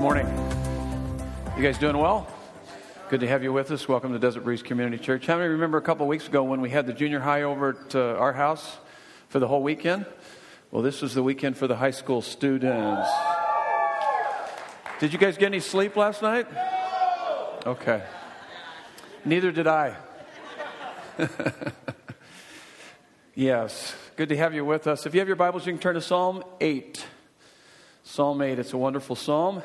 Good morning. You guys doing well? Good to have you with us. Welcome to Desert Breeze Community Church. How many remember a couple weeks ago when we had the junior high over at uh, our house for the whole weekend? Well, this was the weekend for the high school students. Did you guys get any sleep last night? No. Okay. Neither did I. yes. Good to have you with us. If you have your Bibles, you can turn to Psalm 8. Psalm 8, it's a wonderful psalm.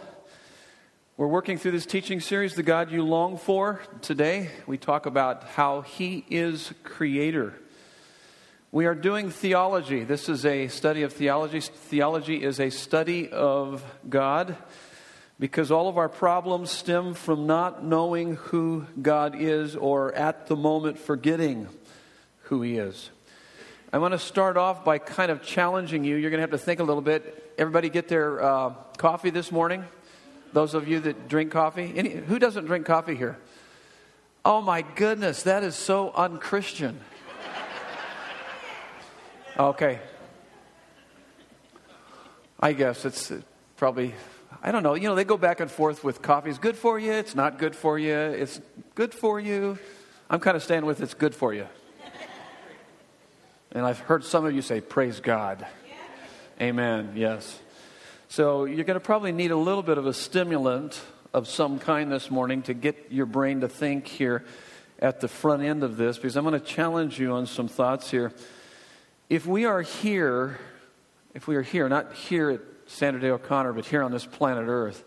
We're working through this teaching series, The God You Long For. Today, we talk about how He is Creator. We are doing theology. This is a study of theology. Theology is a study of God because all of our problems stem from not knowing who God is or at the moment forgetting who He is. I want to start off by kind of challenging you. You're going to have to think a little bit. Everybody get their uh, coffee this morning? Those of you that drink coffee? Any, who doesn't drink coffee here? Oh my goodness, that is so unchristian. Okay. I guess it's uh, probably, I don't know. You know, they go back and forth with coffee. It's good for you, it's not good for you, it's good for you. I'm kind of staying with it's good for you. And I've heard some of you say, Praise God. Amen. Yes. So you're going to probably need a little bit of a stimulant of some kind this morning to get your brain to think here at the front end of this because I'm going to challenge you on some thoughts here. If we are here, if we are here, not here at Sandra Day O'Connor, but here on this planet Earth,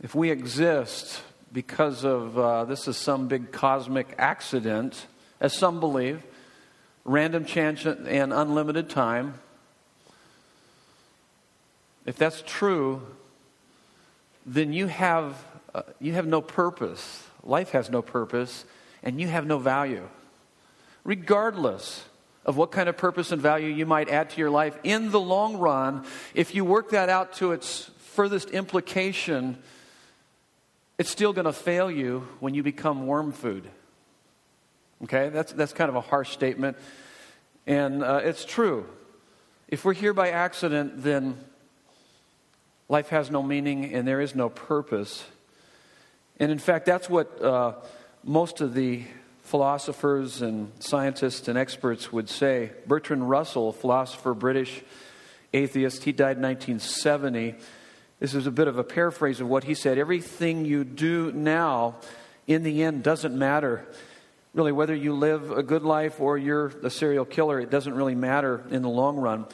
if we exist because of uh, this is some big cosmic accident, as some believe, random chance and unlimited time. If that's true, then you have, uh, you have no purpose. Life has no purpose, and you have no value. Regardless of what kind of purpose and value you might add to your life, in the long run, if you work that out to its furthest implication, it's still going to fail you when you become worm food. Okay, that's, that's kind of a harsh statement. And uh, it's true. If we're here by accident, then life has no meaning and there is no purpose. And in fact, that's what uh, most of the philosophers and scientists and experts would say. Bertrand Russell, philosopher, British atheist, he died in 1970. This is a bit of a paraphrase of what he said. Everything you do now, in the end, doesn't matter really, whether you live a good life or you're a serial killer, it doesn't really matter in the long run.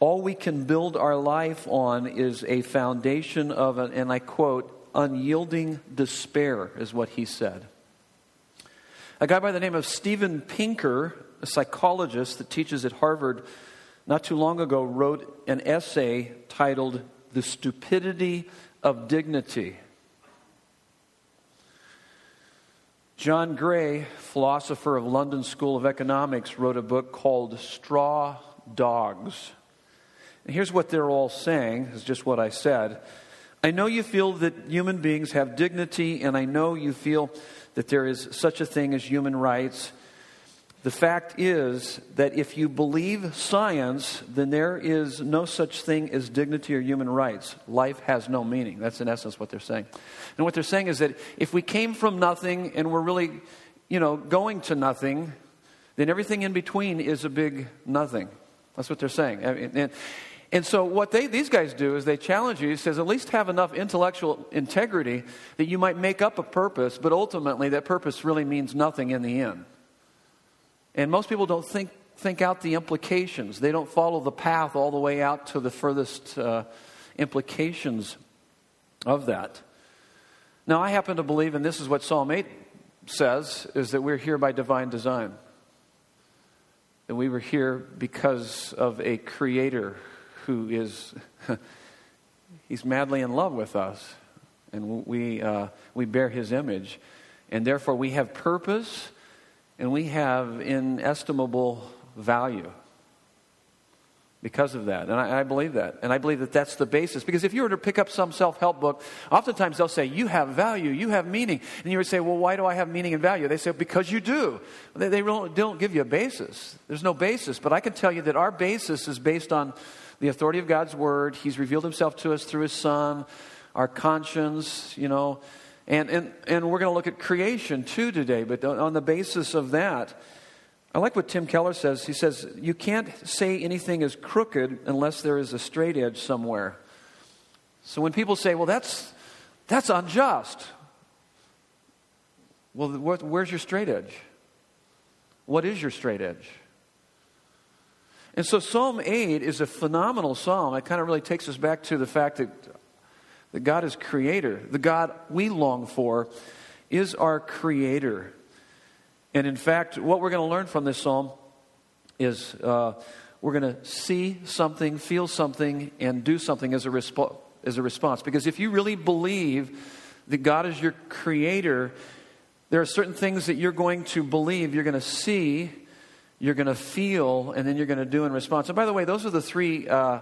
All we can build our life on is a foundation of, an, and I quote, unyielding despair, is what he said. A guy by the name of Steven Pinker, a psychologist that teaches at Harvard, not too long ago wrote an essay titled The Stupidity of Dignity. John Gray, philosopher of London School of Economics, wrote a book called Straw Dogs. And here's what they're all saying, is just what I said. I know you feel that human beings have dignity, and I know you feel that there is such a thing as human rights. The fact is that if you believe science, then there is no such thing as dignity or human rights. Life has no meaning. That's in essence what they're saying. And what they're saying is that if we came from nothing and we're really, you know, going to nothing, then everything in between is a big nothing. That's what they're saying. And, and so what they, these guys do is they challenge you. He says, at least have enough intellectual integrity that you might make up a purpose, but ultimately that purpose really means nothing in the end. And most people don't think, think out the implications. They don't follow the path all the way out to the furthest uh, implications of that. Now, I happen to believe, and this is what Psalm 8 says, is that we're here by divine design. That we were here because of a creator who is, he's madly in love with us. And we, uh, we bear his image. And therefore, we have purpose and we have inestimable value because of that. And I, I, believe that. And I believe that that's the basis. Because if you were to pick up some self help book, oftentimes they'll say, You have value, you have meaning. And you would say, Well, why do I have meaning and value? They say, Because you do. They, they don't, don't give you a basis. There's no basis. But I can tell you that our basis is based on the authority of God's Word. He's revealed Himself to us through His Son. our conscience, you know. And, and, and we're going to look at creation too today, but on the basis of that, I like what Tim Keller says. He says, You can't say anything is crooked unless there is a straight edge somewhere. So when people say, Well, that's, that's unjust, well, where's your straight edge? What is your straight edge? And so Psalm 8 is a phenomenal psalm. It kind of really takes us back to the fact that, that God is creator. The God we long for is our creator. And in fact, what we're going to learn from this psalm is uh, we're going to see something, feel something, and do something as a, resp- as a response. Because if you really believe that God is your creator, there are certain things that you're going to believe, you're going to see, you're going to feel, and then you're going to do in response. And by the way, those are the three, uh,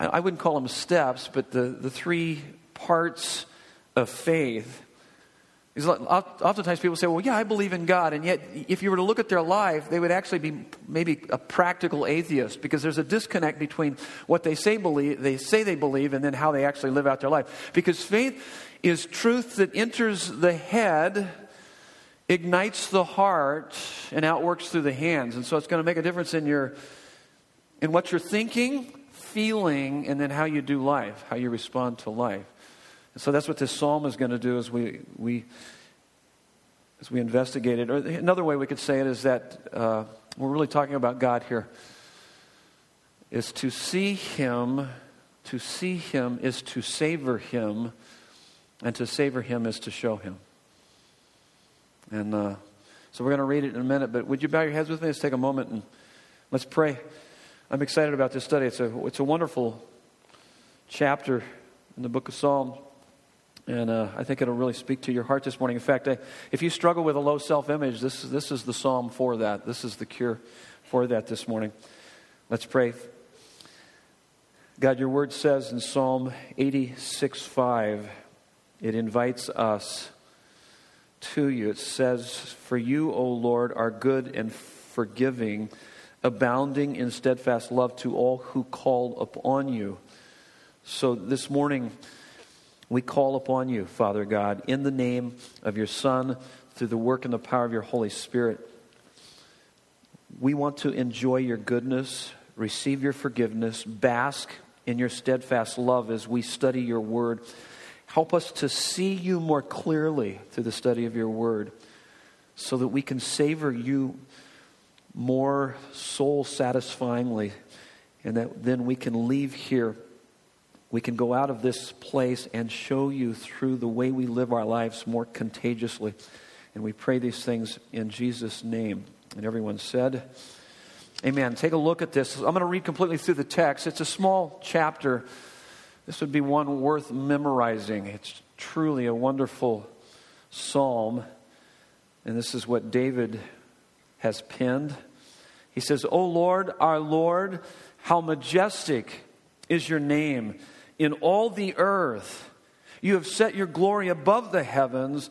I wouldn't call them steps, but the, the three parts of faith. Oftentimes people say, well, yeah, I believe in God. And yet, if you were to look at their life, they would actually be maybe a practical atheist because there's a disconnect between what they say, believe, they say they believe and then how they actually live out their life. Because faith is truth that enters the head ignites the heart and outworks through the hands. And so it's going to make a difference in your in what you're thinking, feeling, and then how you do life, how you respond to life. And so that's what this psalm is going to do as we we as we investigate it. Or another way we could say it is that uh, we're really talking about God here. Is to see Him, to see Him is to savor Him, and to savor Him is to show Him. And uh, so we're going to read it in a minute, but would you bow your heads with me? Let's take a moment and let's pray. I'm excited about this study. It's a, it's a wonderful chapter in the book of Psalms. And uh, I think it'll really speak to your heart this morning. In fact, I, if you struggle with a low self image, this, this is the psalm for that. This is the cure for that this morning. Let's pray. God, your word says in Psalm 86 5, it invites us to you. It says, For you, O Lord, are good and forgiving, abounding in steadfast love to all who call upon you. So this morning, we call upon you, Father God, in the name of your Son, through the work and the power of your Holy Spirit. We want to enjoy your goodness, receive your forgiveness, bask in your steadfast love as we study your word. Help us to see you more clearly through the study of your word so that we can savor you more soul satisfyingly and that then we can leave here. We can go out of this place and show you through the way we live our lives more contagiously. And we pray these things in Jesus' name. And everyone said, Amen. Take a look at this. I'm going to read completely through the text. It's a small chapter. This would be one worth memorizing. It's truly a wonderful psalm. And this is what David has penned. He says, O Lord, our Lord, how majestic is your name in all the earth. You have set your glory above the heavens.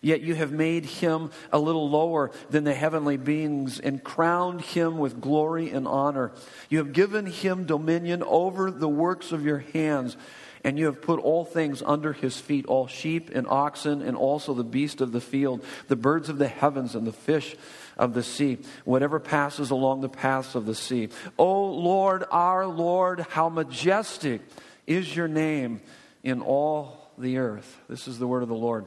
Yet you have made him a little lower than the heavenly beings and crowned him with glory and honor. You have given him dominion over the works of your hands. And you have put all things under his feet, all sheep and oxen, and also the beast of the field, the birds of the heavens, and the fish of the sea, whatever passes along the paths of the sea. O Lord, our Lord, how majestic is your name in all the earth. This is the word of the Lord.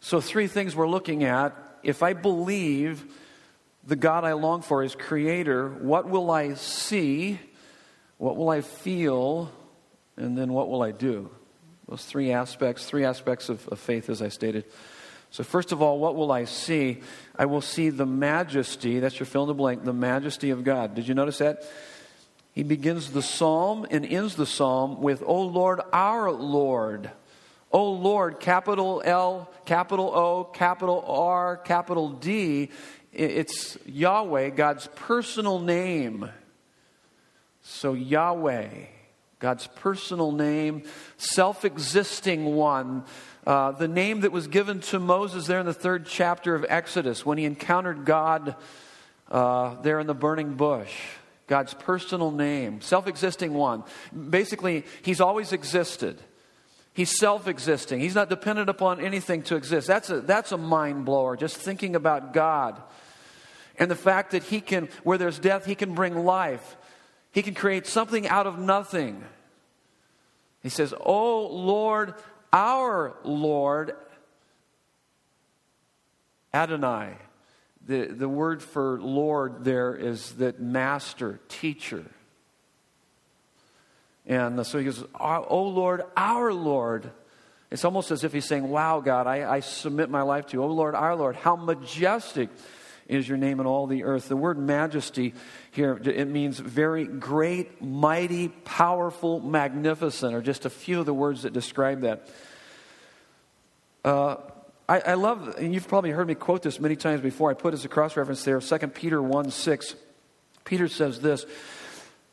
So, three things we're looking at. If I believe the God I long for is creator, what will I see? What will I feel? And then what will I do? Those three aspects, three aspects of, of faith, as I stated. So, first of all, what will I see? I will see the majesty, that's your fill in the blank, the majesty of God. Did you notice that? He begins the psalm and ends the psalm with, O Lord, our Lord. Oh Lord, capital L, capital O, capital R, capital D. It's Yahweh, God's personal name. So, Yahweh, God's personal name, self existing one, uh, the name that was given to Moses there in the third chapter of Exodus when he encountered God uh, there in the burning bush. God's personal name, self existing one. Basically, he's always existed. He's self existing. He's not dependent upon anything to exist. That's a, that's a mind blower, just thinking about God. And the fact that He can, where there's death, He can bring life. He can create something out of nothing. He says, Oh Lord, our Lord, Adonai. The, the word for Lord there is that master, teacher. And so he goes, Oh Lord, our Lord. It's almost as if he's saying, Wow, God, I, I submit my life to you. Oh Lord, our Lord, how majestic is your name in all the earth. The word majesty here, it means very great, mighty, powerful, magnificent, are just a few of the words that describe that. Uh, I, I, love, and you've probably heard me quote this many times before. I put as a cross reference there, 2 Peter 1 6. Peter says this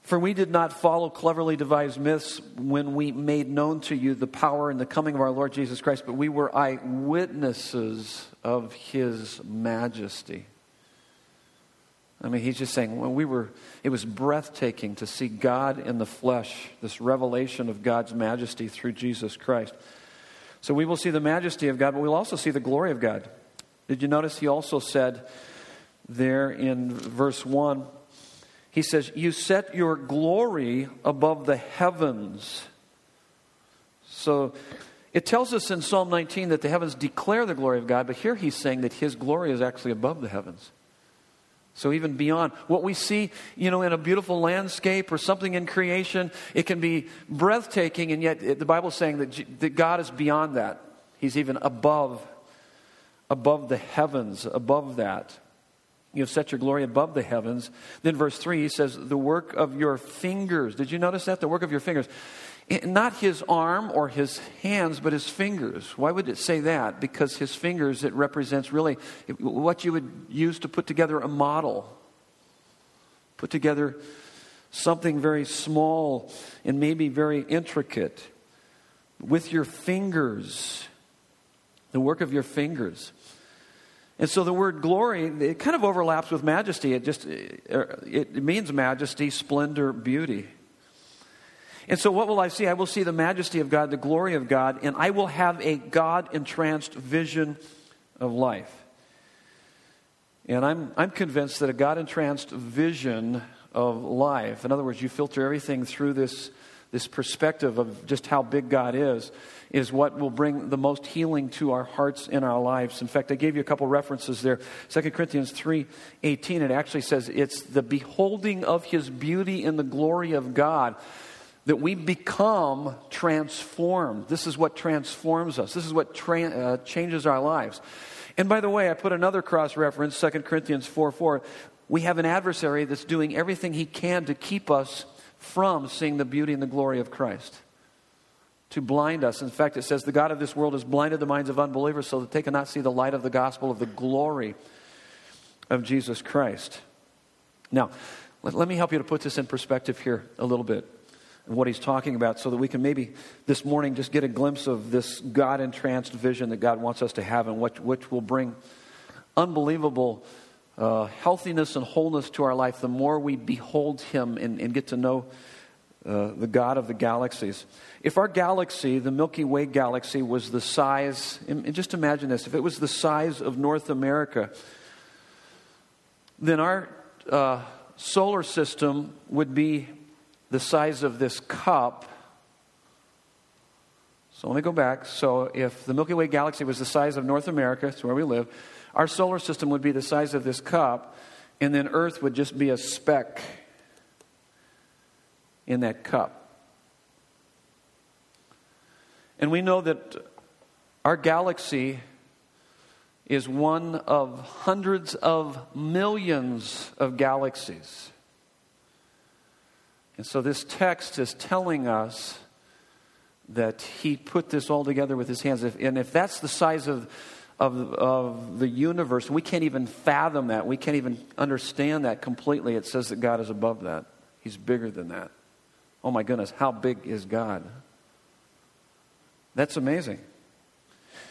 For we did not follow cleverly devised myths when we made known to you the power and the coming of our Lord Jesus Christ, but we were eyewitnesses of his majesty. I mean, he's just saying, when we were, it was breathtaking to see God in the flesh, this revelation of God's majesty through Jesus Christ. So we will see the majesty of God, but we'll also see the glory of God. Did you notice he also said there in verse 1? He says, You set your glory above the heavens. So it tells us in Psalm 19 that the heavens declare the glory of God, but here he's saying that his glory is actually above the heavens. So even beyond what we see, you know, in a beautiful landscape or something in creation, it can be breathtaking, and yet the Bible's saying that, that God is beyond that. He's even above, above the heavens, above that. You have set your glory above the heavens. Then verse 3, he says, the work of your fingers. Did you notice that? The work of your fingers. Not his arm or his hands, but his fingers. Why would it say that? Because his fingers, it represents really what you would use to put together a model. Put together something very small and maybe very intricate with your fingers, the work of your fingers. And so the word glory, it kind of overlaps with majesty. It just er, it means majesty, splendor, beauty. And so, what will I see? I will see the majesty of God, the glory of God, and I will have a God entranced vision of life. And I'm, I'm convinced that a God entranced vision of life, in other words, you filter everything through this, this perspective of just how big God is, is what will bring the most healing to our hearts and our lives. In fact, I gave you a couple references there. 2 Corinthians 3:18 it actually says it's the beholding of his beauty and the glory of God that we become transformed. This is what transforms us. This is what tra- uh, changes our lives. And by the way, I put another cross reference, 2 Corinthians 4 4. We have an adversary that's doing everything he can to keep us from seeing the beauty and the glory of Christ, to blind us. In fact, it says, The God of this world has blinded the minds of unbelievers so that they cannot see the light of the gospel of the glory of Jesus Christ. Now, let, let me help you to put this in perspective here a little bit and what he's talking about so that we can maybe this morning just get a glimpse of this God entranced vision that God wants us to have and which, which will bring unbelievable uh, healthiness and wholeness to our life the more we behold him and, and get to know uh, the God of the galaxies. If our galaxy, the Milky Way galaxy, was the size, and, just imagine this, if it was the size of North America, then our uh, solar system would be the size of this cup. So let me go back. So if the Milky Way galaxy was the size of North America, it's where we live, our solar system would be the size of this cup, and then Earth would just be a speck in that cup. And we know that our galaxy is one of hundreds of millions of galaxies. And so this text is telling us that he put this all together with his hands. And if that's the size of, of, of the universe, we can't even fathom that. We can't even understand that completely. It says that God is above that, He's bigger than that. Oh my goodness, how big is God? That's amazing.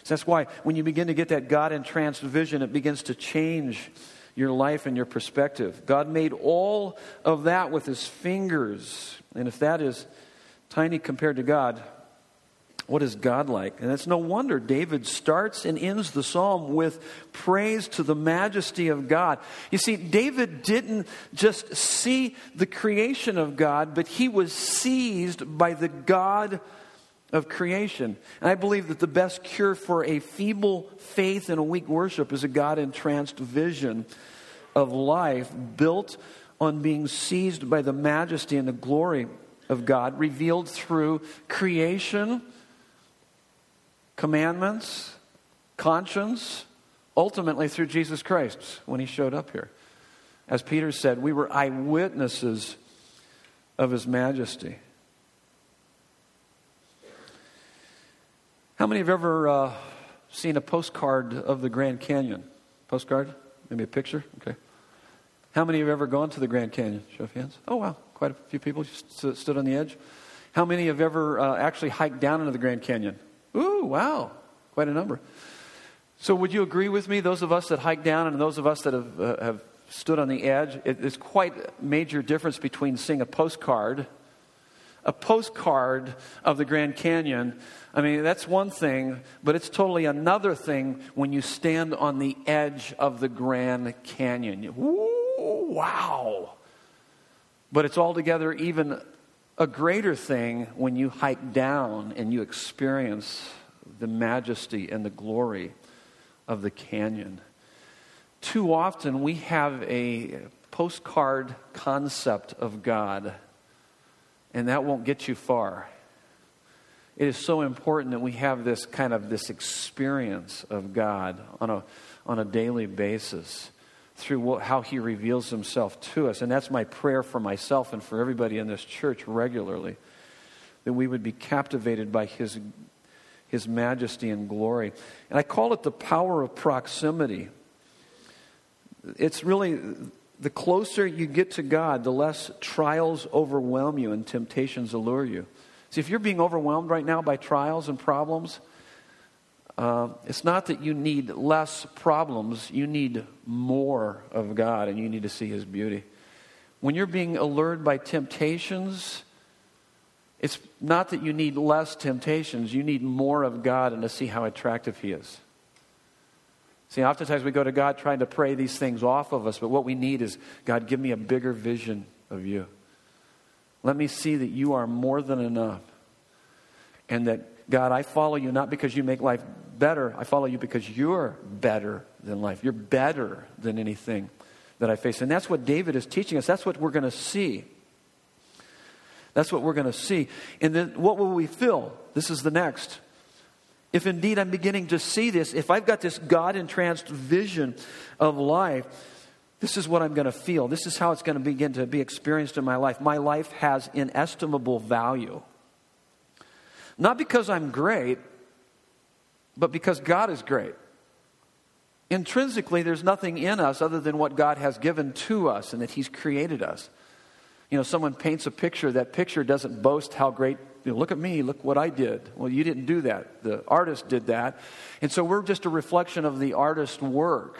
So that's why when you begin to get that God entranced vision, it begins to change your life and your perspective. God made all of that with his fingers. And if that is tiny compared to God, what is God like? And it's no wonder David starts and ends the psalm with praise to the majesty of God. You see, David didn't just see the creation of God, but he was seized by the God of creation. And I believe that the best cure for a feeble faith and a weak worship is a God entranced vision of life built on being seized by the majesty and the glory of God, revealed through creation, commandments, conscience, ultimately through Jesus Christ when he showed up here. As Peter said, we were eyewitnesses of his majesty. How many have ever uh, seen a postcard of the Grand Canyon? Postcard? Maybe a picture? Okay. How many have ever gone to the Grand Canyon? Show of hands. Oh, wow. Quite a few people st- stood on the edge. How many have ever uh, actually hiked down into the Grand Canyon? Ooh, wow. Quite a number. So, would you agree with me, those of us that hike down and those of us that have, uh, have stood on the edge, it, there's quite a major difference between seeing a postcard, a postcard of the Grand Canyon, I mean, that's one thing, but it's totally another thing when you stand on the edge of the Grand Canyon. Ooh, wow. But it's altogether even a greater thing when you hike down and you experience the majesty and the glory of the canyon. Too often we have a postcard concept of God, and that won't get you far it is so important that we have this kind of this experience of God on a, on a daily basis through what, how he reveals himself to us. And that's my prayer for myself and for everybody in this church regularly that we would be captivated by his, his majesty and glory. And I call it the power of proximity. It's really the closer you get to God, the less trials overwhelm you and temptations allure you. See, if you're being overwhelmed right now by trials and problems, uh, it's not that you need less problems, you need more of God and you need to see His beauty. When you're being allured by temptations, it's not that you need less temptations, you need more of God and to see how attractive He is. See, oftentimes we go to God trying to pray these things off of us, but what we need is God, give me a bigger vision of you. Let me see that you are more than enough. And that, God, I follow you not because you make life better. I follow you because you're better than life. You're better than anything that I face. And that's what David is teaching us. That's what we're going to see. That's what we're going to see. And then what will we feel? This is the next. If indeed I'm beginning to see this, if I've got this God entranced vision of life, this is what I'm going to feel. This is how it's going to begin to be experienced in my life. My life has inestimable value. Not because I'm great, but because God is great. Intrinsically, there's nothing in us other than what God has given to us and that He's created us. You know, someone paints a picture, that picture doesn't boast how great, you know, look at me, look what I did. Well, you didn't do that. The artist did that. And so we're just a reflection of the artist's work.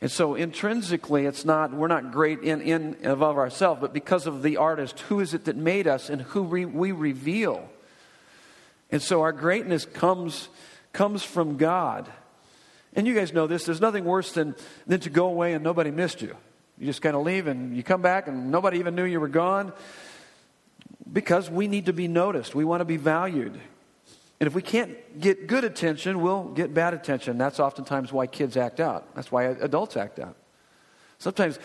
And so intrinsically, it's not, we're not great in, in of ourselves, but because of the artist, who is it that made us and who re, we reveal? And so our greatness comes, comes from God. And you guys know this, there's nothing worse than, than to go away and nobody missed you. You just kind of leave and you come back and nobody even knew you were gone. Because we need to be noticed. We want to be valued. And if we can't get good attention, we'll get bad attention. That's oftentimes why kids act out. That's why adults act out. Sometimes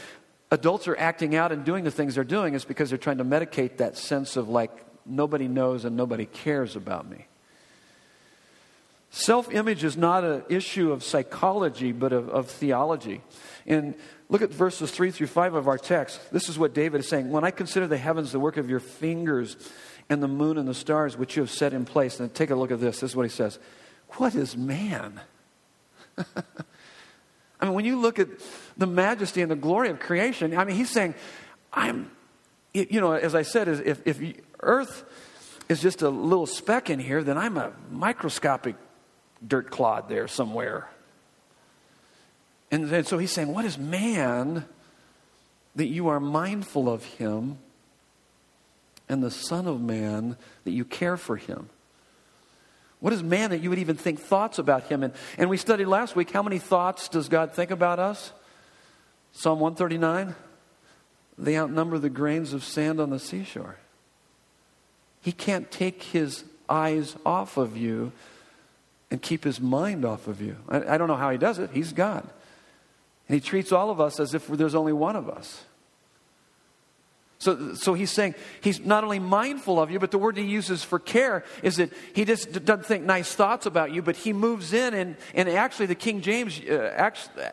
adults are acting out and doing the things they're doing is because they're trying to medicate that sense of like, nobody knows and nobody cares about me. Self image is not an issue of psychology, but of, of, theology. And look at verses 3 through 5 of our text. This is what David is saying. When I consider the heavens, the work of your fingers, and the moon and the stars which you have set in place. And take a look at this. This is what he says What is man? I mean, when you look at the majesty and the glory of creation, I mean, he's saying, I'm, you know, as I said, if, if earth is just a little speck in here, then I'm a microscopic dirt clod there somewhere. And, and so he's saying, What is man that you are mindful of him, and the Son of Man that you care for him? What is man that you would even think thoughts about him? And, and we studied last week how many thoughts does God think about us? Psalm 139 they outnumber the grains of sand on the seashore. He can't take his eyes off of you and keep his mind off of you. I, I don't know how he does it. He's God. And he treats all of us as if there's only one of us. So, so he's saying he's not only mindful of you, but the word he uses for care is that he just doesn't think nice thoughts about you, but he moves in and, and actually the King James uh, actually,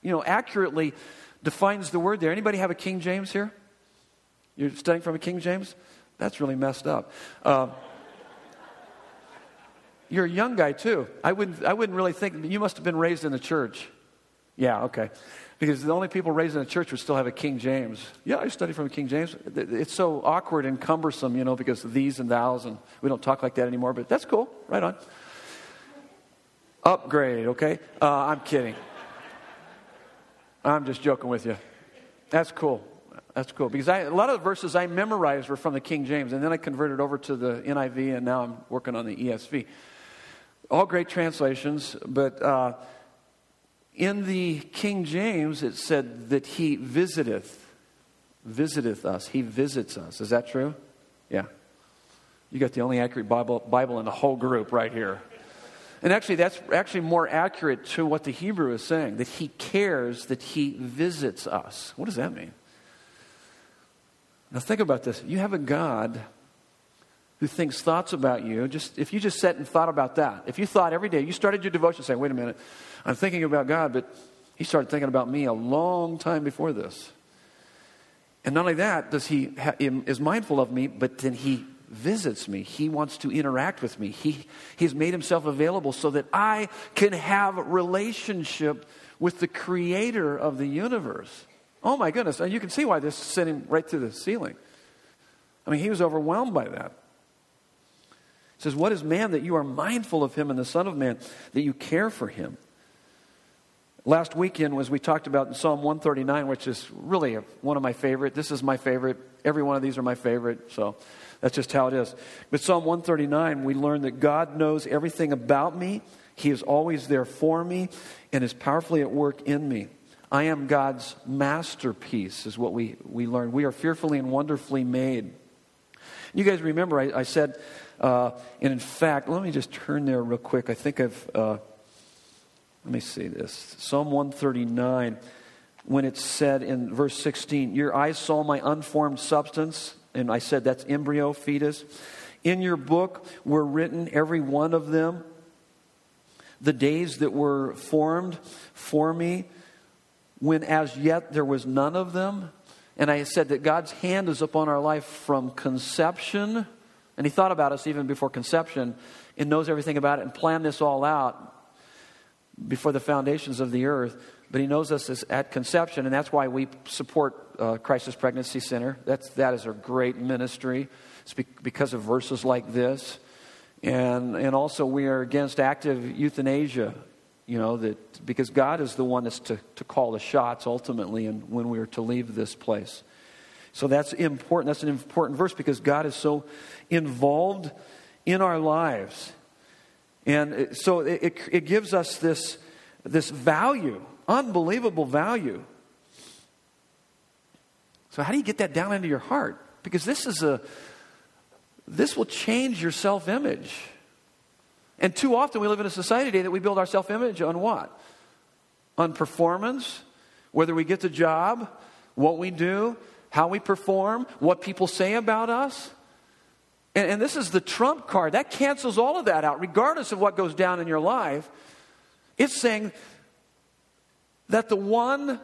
you know, accurately defines the word there. Anybody have a King James here? You're studying from a King James? That's really messed up. Uh, you're a young guy too. I wouldn't, I wouldn't really think you must have been raised in the church. Yeah, okay. Because the only people raised in the church would still have a King James. Yeah, I studied from a King James. It's so awkward and cumbersome, you know, because these and thous, and we don't talk like that anymore, but that's cool. Right on. Upgrade, okay? Uh, I'm kidding. I'm just joking with you. That's cool. That's cool. Because I, a lot of the verses I memorized were from the King James, and then I converted over to the NIV, and now I'm working on the ESV. All great translations, but. Uh, in the King James, it said that he visiteth, visiteth us. He visits us. Is that true? Yeah. You got the only accurate Bible, Bible in the whole group right here. And actually, that's actually more accurate to what the Hebrew is saying that he cares, that he visits us. What does that mean? Now, think about this. You have a God who thinks thoughts about you. Just if you just sat and thought about that, if you thought every day, you started your devotion saying, wait a minute, I'm thinking about God, but he started thinking about me a long time before this. And not only that, does he ha- is mindful of me, but then he visits me. He wants to interact with me. He, he's made himself available so that I can have relationship with the creator of the universe. Oh my goodness. And you can see why this is sitting right to the ceiling. I mean, he was overwhelmed by that. He says, What is man that you are mindful of him and the Son of Man, that you care for him? Last weekend was we talked about in Psalm 139, which is really one of my favorite. This is my favorite. Every one of these are my favorite. So that's just how it is. But Psalm 139, we learned that God knows everything about me. He is always there for me and is powerfully at work in me. I am God's masterpiece, is what we, we learned. We are fearfully and wonderfully made. You guys remember, I, I said, uh, and in fact, let me just turn there real quick. I think I've. Uh, let me see this. Psalm 139, when it said in verse 16, Your eyes saw my unformed substance, and I said that's embryo, fetus. In your book were written, every one of them, the days that were formed for me, when as yet there was none of them. And I said that God's hand is upon our life from conception. And He thought about us even before conception and knows everything about it and planned this all out before the foundations of the earth, but he knows us at conception, and that's why we support uh, Crisis Pregnancy Center. That's, that is a great ministry. It's be- because of verses like this. And, and also, we are against active euthanasia, you know, that, because God is the one that's to, to call the shots ultimately and when we are to leave this place. So that's important. That's an important verse because God is so involved in our lives. And so it, it gives us this, this value, unbelievable value. So, how do you get that down into your heart? Because this is a this will change your self image. And too often we live in a society today that we build our self image on what? On performance, whether we get the job, what we do, how we perform, what people say about us. And, and this is the trump card. That cancels all of that out, regardless of what goes down in your life. It's saying that the one,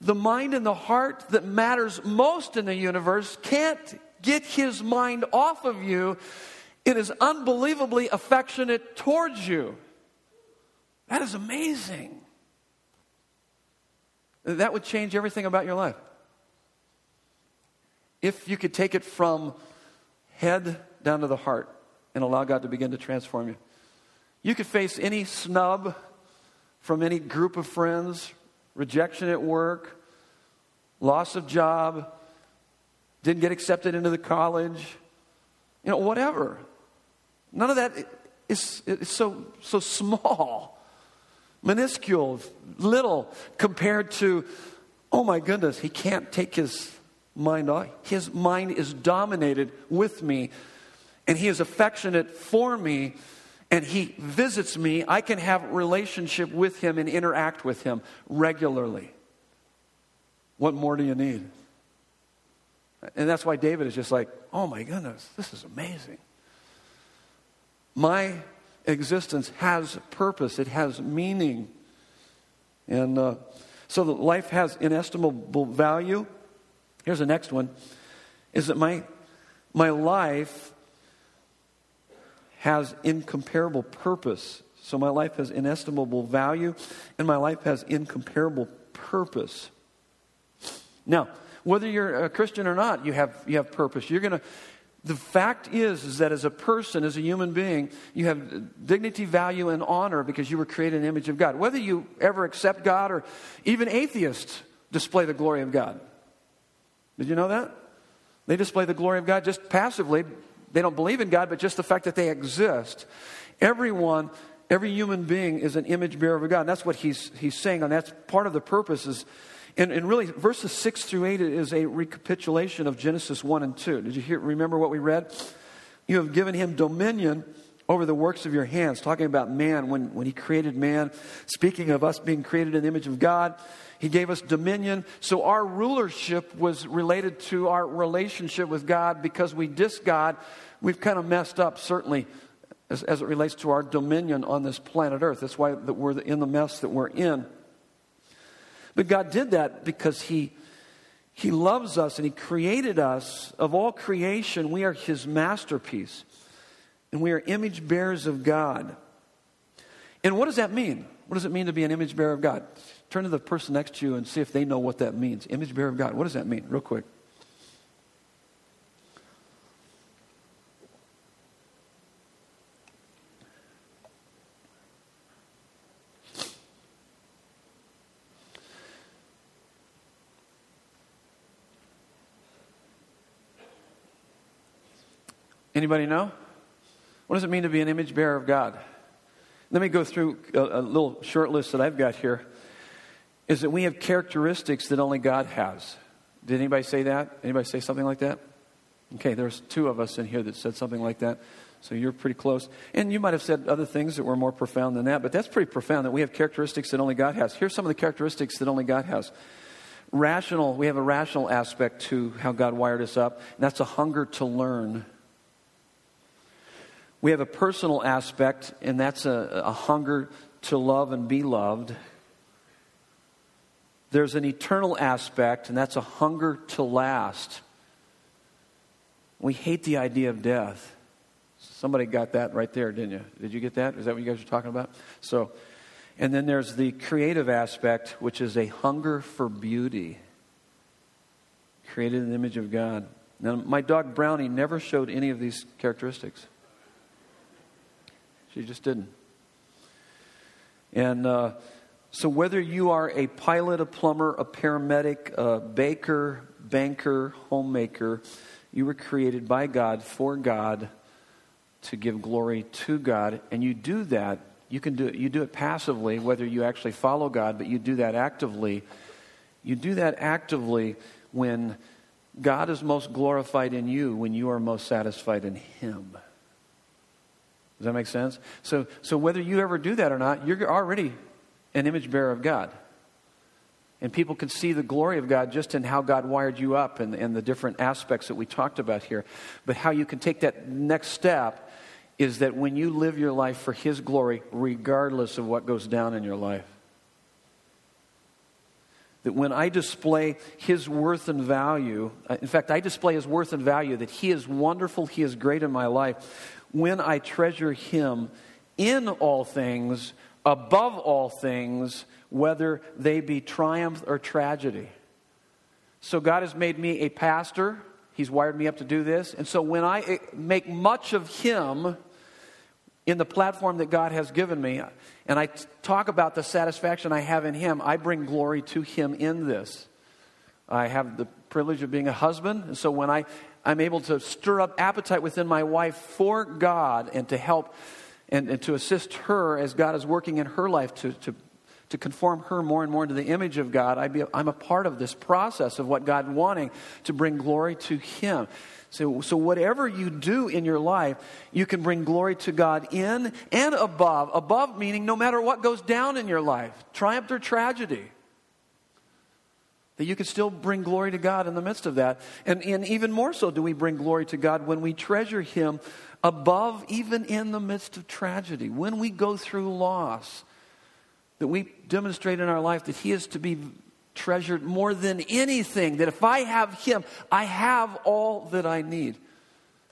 the mind and the heart that matters most in the universe can't get his mind off of you It is unbelievably affectionate towards you. That is amazing. That would change everything about your life. If you could take it from head down to the heart and allow God to begin to transform you. You could face any snub from any group of friends, rejection at work, loss of job, didn't get accepted into the college, you know, whatever. None of that is, is so, so small, minuscule, little compared to, oh my goodness, he can't take his mind. His mind is dominated with me, and he is affectionate for me, and he visits me. I can have relationship with him and interact with him regularly. What more do you need? And that's why David is just like, oh my goodness, this is amazing. My existence has purpose, it has meaning. And uh, so life has inestimable value. Here's the next one is that my, my life has incomparable purpose. So my life has inestimable value, and my life has incomparable purpose. Now, whether you're a Christian or not, you have, you have purpose. You're going to, the fact is, is that as a person, as a human being, you have dignity, value, and honor because you were created in the image of God. Whether you ever accept God or even atheists display the glory of God. Did you know that? They display the glory of God just passively. They don't believe in God, but just the fact that they exist. Everyone, every human being is an image bearer of God. And that's what he's, he's saying, and that's part of the purpose is and, and really, verses 6 through 8 is a recapitulation of Genesis 1 and 2. Did you hear, remember what we read? You have given him dominion over the works of your hands, talking about man when, when he created man. Speaking of us being created in the image of God, he gave us dominion. So our rulership was related to our relationship with God because we diss God. We've kind of messed up, certainly, as, as it relates to our dominion on this planet Earth. That's why that we're in the mess that we're in. But God did that because He, he loves us and He created us. Of all creation, we are His masterpiece. And we are image bearers of God. And what does that mean? What does it mean to be an image bearer of God? Turn to the person next to you and see if they know what that means. Image bearer of God. What does that mean? Real quick. Anybody know? What does it mean to be an image bearer of God? Let me go through a, a little short list that I've got here. Is that we have characteristics that only God has. Did anybody say that? Anybody say something like that? Okay, there's two of us in here that said something like that. So you're pretty close. And you might have said other things that were more profound than that, but that's pretty profound that we have characteristics that only God has. Here's some of the characteristics that only God has. Rational, we have a rational aspect to how God wired us up, and that's a hunger to learn. We have a personal aspect, and that's a, a hunger to love and be loved. There's an eternal aspect, and that's a hunger to last. We hate the idea of death. Somebody got that right there, didn't you? Did you get that? Is that what you guys are talking about? So, and then there's the creative aspect, which is a hunger for beauty, created in the image of God. Now, my dog Brownie never showed any of these characteristics. She just didn't. And uh, so, whether you are a pilot, a plumber, a paramedic, a baker, banker, homemaker, you were created by God for God to give glory to God. And you do that. You can do it. You do it passively, whether you actually follow God, but you do that actively. You do that actively when God is most glorified in you, when you are most satisfied in Him. Does that make sense? So, so whether you ever do that or not, you're already an image bearer of God. And people can see the glory of God just in how God wired you up and, and the different aspects that we talked about here. But how you can take that next step is that when you live your life for His glory, regardless of what goes down in your life. that when I display his worth and value, uh, in fact, I display his worth and value, that he is wonderful, he is great in my life, when I treasure him in all things, above all things, whether they be triumph or tragedy. So God has made me a pastor. He's wired me up to do this. And so when I make much of him, in the platform that God has given me, and I talk about the satisfaction I have in Him, I bring glory to Him in this. I have the privilege of being a husband, and so when I, I'm able to stir up appetite within my wife for God and to help and, and to assist her as God is working in her life to, to, to conform her more and more into the image of God, I I'm a part of this process of what God wanting to bring glory to Him. So, so, whatever you do in your life, you can bring glory to God in and above. Above meaning no matter what goes down in your life, triumph or tragedy, that you can still bring glory to God in the midst of that. And, and even more so, do we bring glory to God when we treasure Him above, even in the midst of tragedy, when we go through loss, that we demonstrate in our life that He is to be treasured more than anything. That if I have Him, I have all that I need.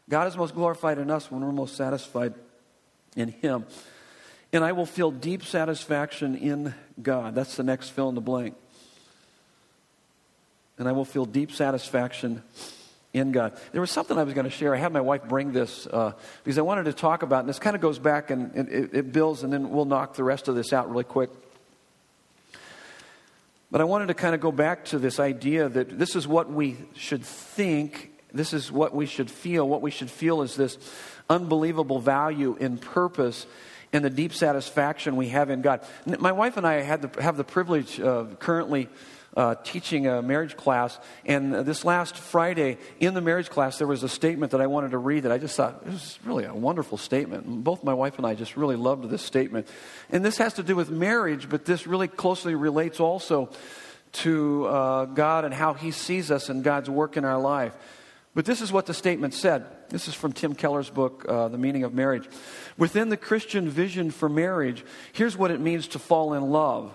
God is most glorified in us when we're most satisfied in Him. And I will feel deep satisfaction in God. That's the next fill in the blank. And I will feel deep satisfaction in God. There was something I was going to share. I had my wife bring this uh, because I wanted to talk about, and this kind of goes back and it, it builds, and then we'll knock the rest of this out really quick. But I wanted to kind of go back to this idea that this is what we should think, this is what we should feel. What we should feel is this unbelievable value in purpose and the deep satisfaction we have in God. My wife and I had the, have the privilege of currently uh, teaching a marriage class. And this last Friday, in the marriage class, there was a statement that I wanted to read that I just thought it was really a wonderful statement. Both my wife and I just really loved this statement. And this has to do with marriage, but this really closely relates also to uh, God and how He sees us and God's work in our life. But this is what the statement said. This is from Tim Keller's book, uh, The Meaning of Marriage. Within the Christian vision for marriage, here's what it means to fall in love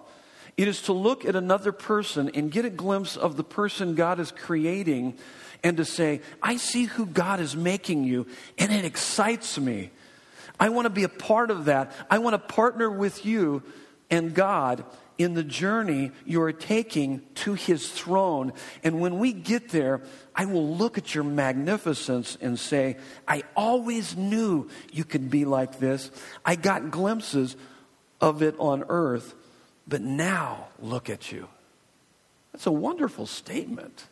it is to look at another person and get a glimpse of the person God is creating and to say, I see who God is making you, and it excites me. I want to be a part of that. I want to partner with you and God in the journey you are taking to his throne. And when we get there, I will look at your magnificence and say, I always knew you could be like this. I got glimpses of it on earth. But now look at you. That's a wonderful statement.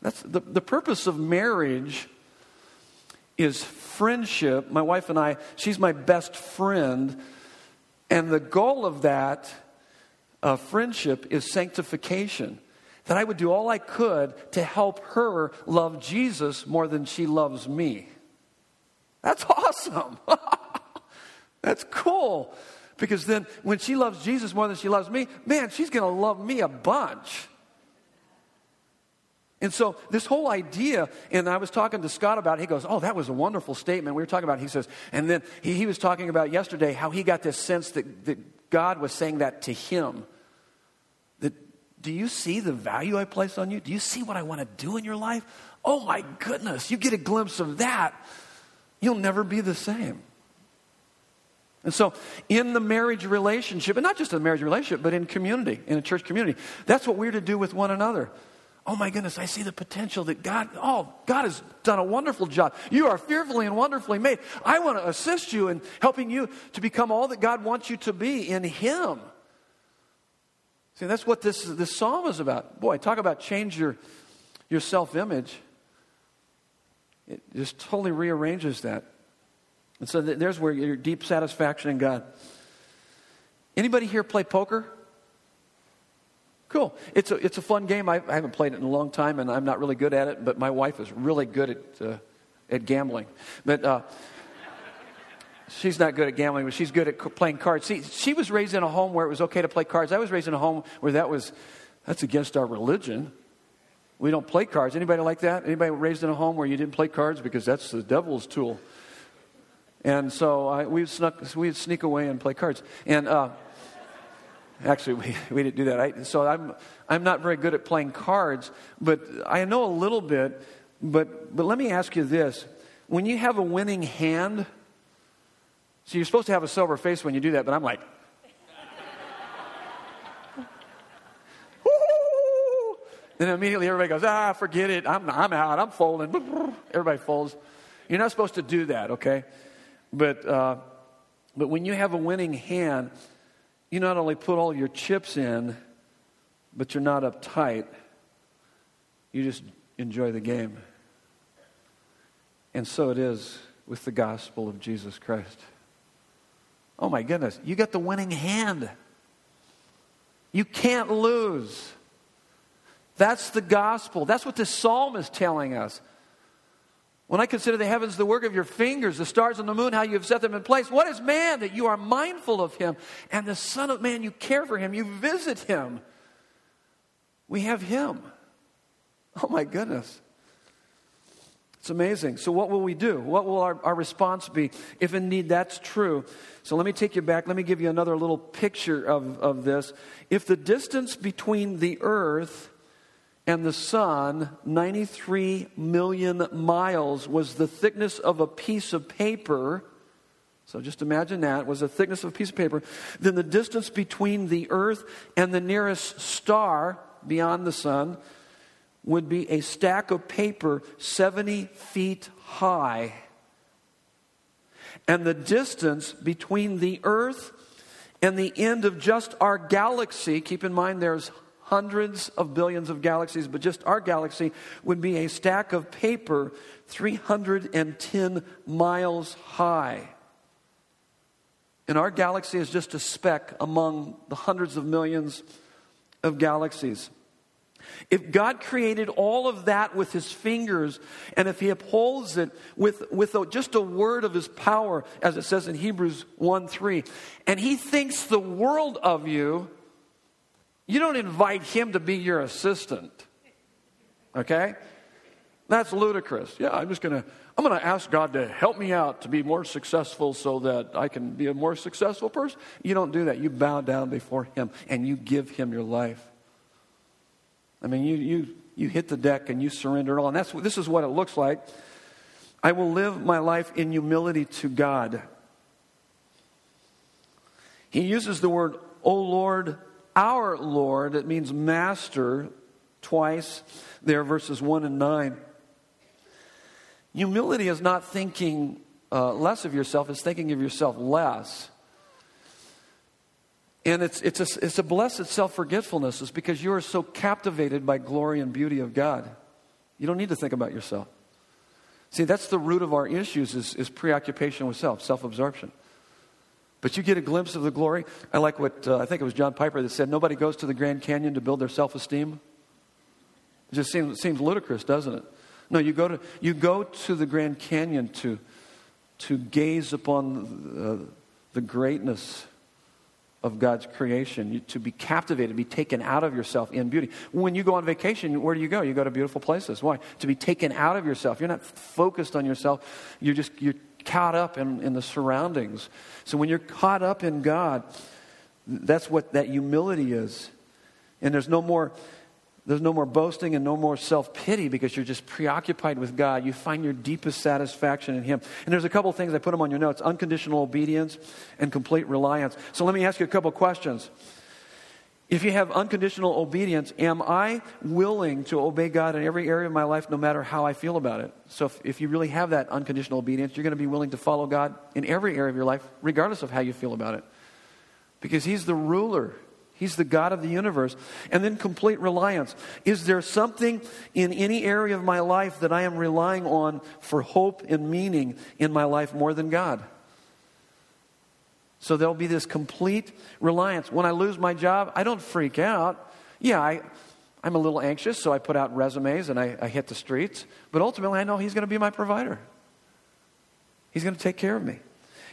That's the, the purpose of marriage is friendship. My wife and I, she's my best friend. And the goal of that uh, friendship is sanctification. That I would do all I could to help her love Jesus more than she loves me. That's awesome. That's cool. Because then when she loves Jesus more than she loves me, man, she's going to love me a bunch. And so this whole idea, and I was talking to Scott about it, he goes, Oh, that was a wonderful statement. We were talking about, he says, and then he, he was talking about yesterday how he got this sense that, that God was saying that to him. That, do you see the value I place on you? Do you see what I want to do in your life? Oh my goodness, you get a glimpse of that, you'll never be the same. And so, in the marriage relationship, and not just in the marriage relationship, but in community, in a church community, that's what we're to do with one another. Oh my goodness, I see the potential that God, oh, God has done a wonderful job. You are fearfully and wonderfully made. I want to assist you in helping you to become all that God wants you to be in Him. See, that's what this, this psalm is about. Boy, talk about change your, your self image. It just totally rearranges that. And so there's where your deep satisfaction in God. Anybody here play poker? Cool. It's a, it's a fun game. I, I, haven't played it in a long time, and I'm not really good at it, but my wife is really good at, uh, at gambling. But uh, she's not good at gambling, but she's good at playing cards. See, she was raised in a home where it was okay to play cards. I was raised in a home where that was, that's against our religion. We don't play cards. Anybody like that? Anybody raised in a home where you didn't play cards because that's the devil's tool? And so I, we snuck, we'd sneak away and play cards. And uh, Actually, we, we didn't do that. I, so I'm, I'm not very good at playing cards, but I know a little bit. But, but let me ask you this when you have a winning hand, so you're supposed to have a sober face when you do that, but I'm like, then immediately everybody goes, ah, forget it. I'm, I'm out. I'm folding. Everybody folds. You're not supposed to do that, okay? But, uh, but when you have a winning hand, you not only put all your chips in, but you're not uptight. You just enjoy the game. And so it is with the gospel of Jesus Christ. Oh my goodness, you got the winning hand. You can't lose. That's the gospel. That's what this psalm is telling us. When I consider the heavens the work of your fingers, the stars and the moon, how you have set them in place, what is man that you are mindful of him? And the Son of Man, you care for him, you visit him. We have him. Oh my goodness. It's amazing. So, what will we do? What will our, our response be if indeed that's true? So, let me take you back. Let me give you another little picture of, of this. If the distance between the earth and the sun, 93 million miles, was the thickness of a piece of paper. So just imagine that was the thickness of a piece of paper. Then the distance between the earth and the nearest star beyond the sun would be a stack of paper 70 feet high. And the distance between the earth and the end of just our galaxy, keep in mind there's hundreds of billions of galaxies, but just our galaxy would be a stack of paper 310 miles high. And our galaxy is just a speck among the hundreds of millions of galaxies. If God created all of that with his fingers, and if he upholds it with, with a, just a word of his power, as it says in Hebrews 1 3, and he thinks the world of you, you don't invite him to be your assistant. Okay? That's ludicrous. Yeah, I'm just going to I'm going to ask God to help me out to be more successful so that I can be a more successful person. You don't do that. You bow down before him and you give him your life. I mean, you you you hit the deck and you surrender it all. And that's this is what it looks like. I will live my life in humility to God. He uses the word, "O Lord, our Lord, it means master twice there, verses 1 and 9. Humility is not thinking uh, less of yourself, it's thinking of yourself less. And it's, it's, a, it's a blessed self forgetfulness, is because you are so captivated by glory and beauty of God. You don't need to think about yourself. See, that's the root of our issues is, is preoccupation with self, self absorption. But you get a glimpse of the glory. I like what uh, I think it was John Piper that said nobody goes to the Grand Canyon to build their self esteem. It just seems, seems ludicrous, doesn't it? No, you go to, you go to the Grand Canyon to, to gaze upon uh, the greatness of God's creation, you, to be captivated, be taken out of yourself in beauty. When you go on vacation, where do you go? You go to beautiful places. Why? To be taken out of yourself. You're not focused on yourself. You're just you're caught up in, in the surroundings. So when you're caught up in God, that's what that humility is. And there's no more there's no more boasting and no more self pity because you're just preoccupied with God. You find your deepest satisfaction in Him. And there's a couple things, I put them on your notes unconditional obedience and complete reliance. So let me ask you a couple questions. If you have unconditional obedience, am I willing to obey God in every area of my life no matter how I feel about it? So if, if you really have that unconditional obedience, you're going to be willing to follow God in every area of your life, regardless of how you feel about it. Because He's the ruler. He's the God of the universe. And then complete reliance. Is there something in any area of my life that I am relying on for hope and meaning in my life more than God? So there'll be this complete reliance. When I lose my job, I don't freak out. Yeah, I, I'm a little anxious, so I put out resumes and I, I hit the streets. But ultimately, I know He's going to be my provider. He's going to take care of me.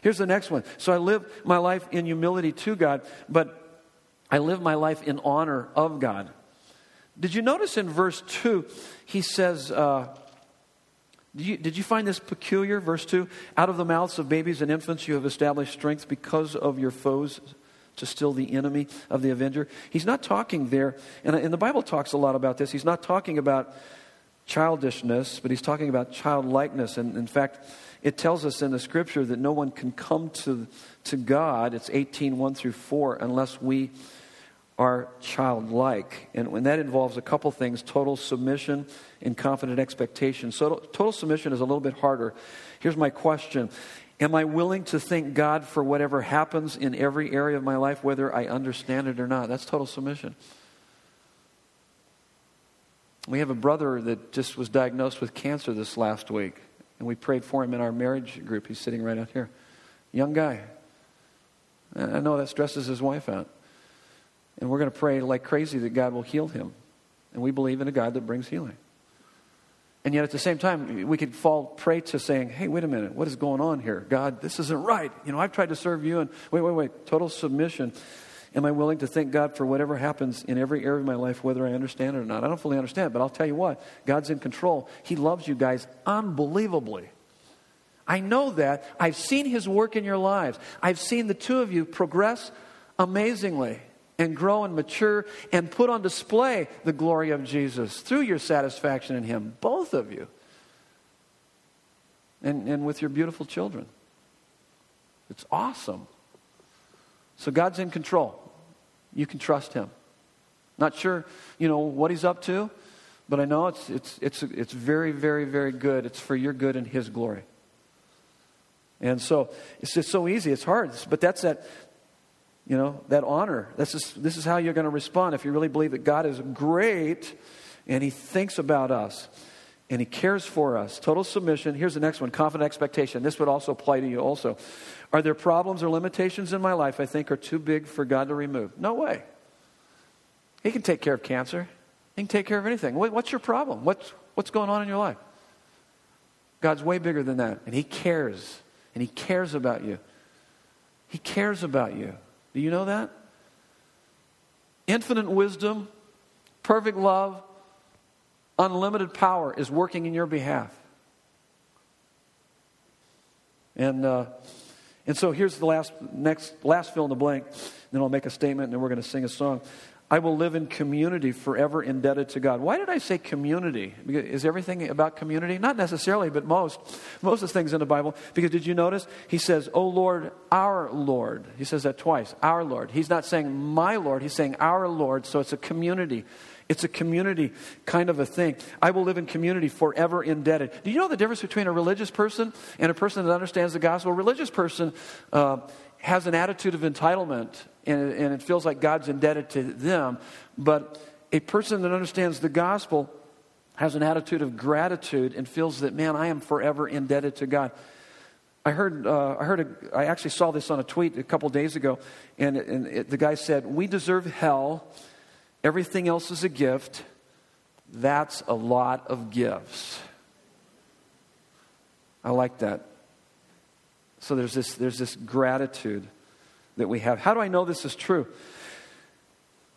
Here's the next one. So I live my life in humility to God, but I live my life in honor of God. Did you notice in verse 2, he says, uh, did you, did you find this peculiar? Verse 2 Out of the mouths of babies and infants you have established strength because of your foes to still the enemy of the avenger. He's not talking there, and, and the Bible talks a lot about this. He's not talking about childishness, but he's talking about childlikeness. And in fact, it tells us in the scripture that no one can come to, to God, it's 18, 1 through 4, unless we are childlike. And when that involves a couple things total submission and confident expectation. So, total submission is a little bit harder. Here's my question Am I willing to thank God for whatever happens in every area of my life, whether I understand it or not? That's total submission. We have a brother that just was diagnosed with cancer this last week, and we prayed for him in our marriage group. He's sitting right out here. Young guy. I know that stresses his wife out. And we're going to pray like crazy that God will heal him. And we believe in a God that brings healing. And yet at the same time, we could fall prey to saying, hey, wait a minute, what is going on here? God, this isn't right. You know, I've tried to serve you, and wait, wait, wait, total submission. Am I willing to thank God for whatever happens in every area of my life, whether I understand it or not? I don't fully understand, but I'll tell you what, God's in control. He loves you guys unbelievably. I know that. I've seen His work in your lives. I've seen the two of you progress amazingly and grow and mature and put on display the glory of Jesus through your satisfaction in Him, both of you, and, and with your beautiful children. It's awesome. So God's in control. You can trust Him. Not sure, you know, what He's up to, but I know it's, it's, it's, it's very, very, very good. It's for your good and His glory. And so it's just so easy. It's hard. But that's that, you know, that honor. This is, this is how you're going to respond if you really believe that God is great and He thinks about us and He cares for us. Total submission. Here's the next one confident expectation. This would also apply to you also. Are there problems or limitations in my life I think are too big for God to remove? No way. He can take care of cancer, He can take care of anything. What's your problem? What's, what's going on in your life? God's way bigger than that, and He cares, and He cares about you. He cares about you. Do you know that? Infinite wisdom, perfect love, unlimited power is working in your behalf. And, uh, and so here's the last, next, last fill in the blank. Then I'll make a statement and then we're going to sing a song. I will live in community forever indebted to God. Why did I say community? Is everything about community? Not necessarily, but most. Most of the things in the Bible. Because did you notice? He says, Oh Lord, our Lord. He says that twice. Our Lord. He's not saying my Lord, he's saying our Lord. So it's a community. It's a community kind of a thing. I will live in community forever indebted. Do you know the difference between a religious person and a person that understands the gospel? A religious person uh, has an attitude of entitlement and, and it feels like God's indebted to them. But a person that understands the gospel has an attitude of gratitude and feels that, man, I am forever indebted to God. I heard, uh, I heard, a, I actually saw this on a tweet a couple days ago, and, and it, the guy said, "We deserve hell. Everything else is a gift. That's a lot of gifts." I like that. So there's this, there's this gratitude that we have. How do I know this is true?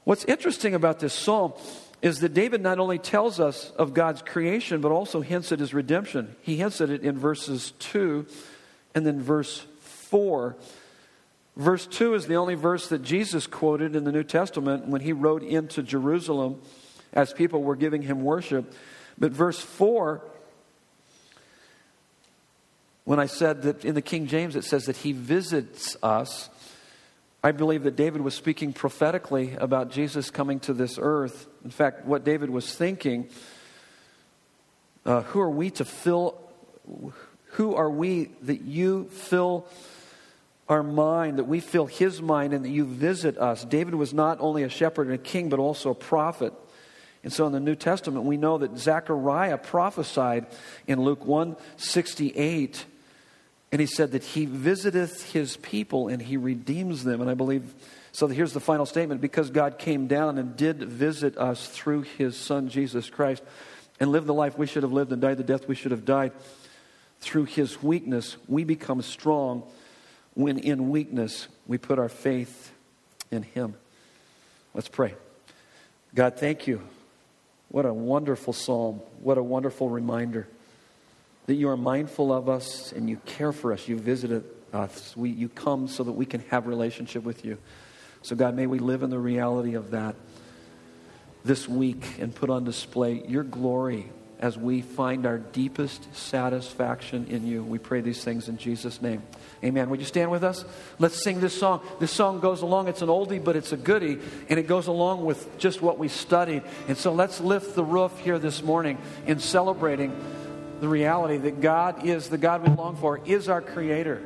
What's interesting about this psalm is that David not only tells us of God's creation, but also hints at his redemption. He hints at it in verses 2 and then verse 4. Verse 2 is the only verse that Jesus quoted in the New Testament when he rode into Jerusalem as people were giving him worship. But verse 4 when I said that in the King James it says that he visits us, I believe that David was speaking prophetically about Jesus coming to this earth. In fact, what David was thinking uh, who are we to fill, who are we that you fill our mind, that we fill his mind, and that you visit us? David was not only a shepherd and a king, but also a prophet. And so in the New Testament, we know that Zechariah prophesied in Luke 1 68 and he said that he visiteth his people and he redeems them. And I believe, so here's the final statement because God came down and did visit us through his son, Jesus Christ, and lived the life we should have lived and died the death we should have died. Through his weakness, we become strong when in weakness we put our faith in him. Let's pray. God, thank you. What a wonderful psalm. What a wonderful reminder that you are mindful of us and you care for us. You visited us. We, you come so that we can have relationship with you. So, God, may we live in the reality of that this week and put on display your glory as we find our deepest satisfaction in you. We pray these things in Jesus' name. Amen. Would you stand with us? Let's sing this song. This song goes along. It's an oldie, but it's a goodie, and it goes along with just what we studied. And so let's lift the roof here this morning in celebrating the reality that God is the God we long for, is our Creator.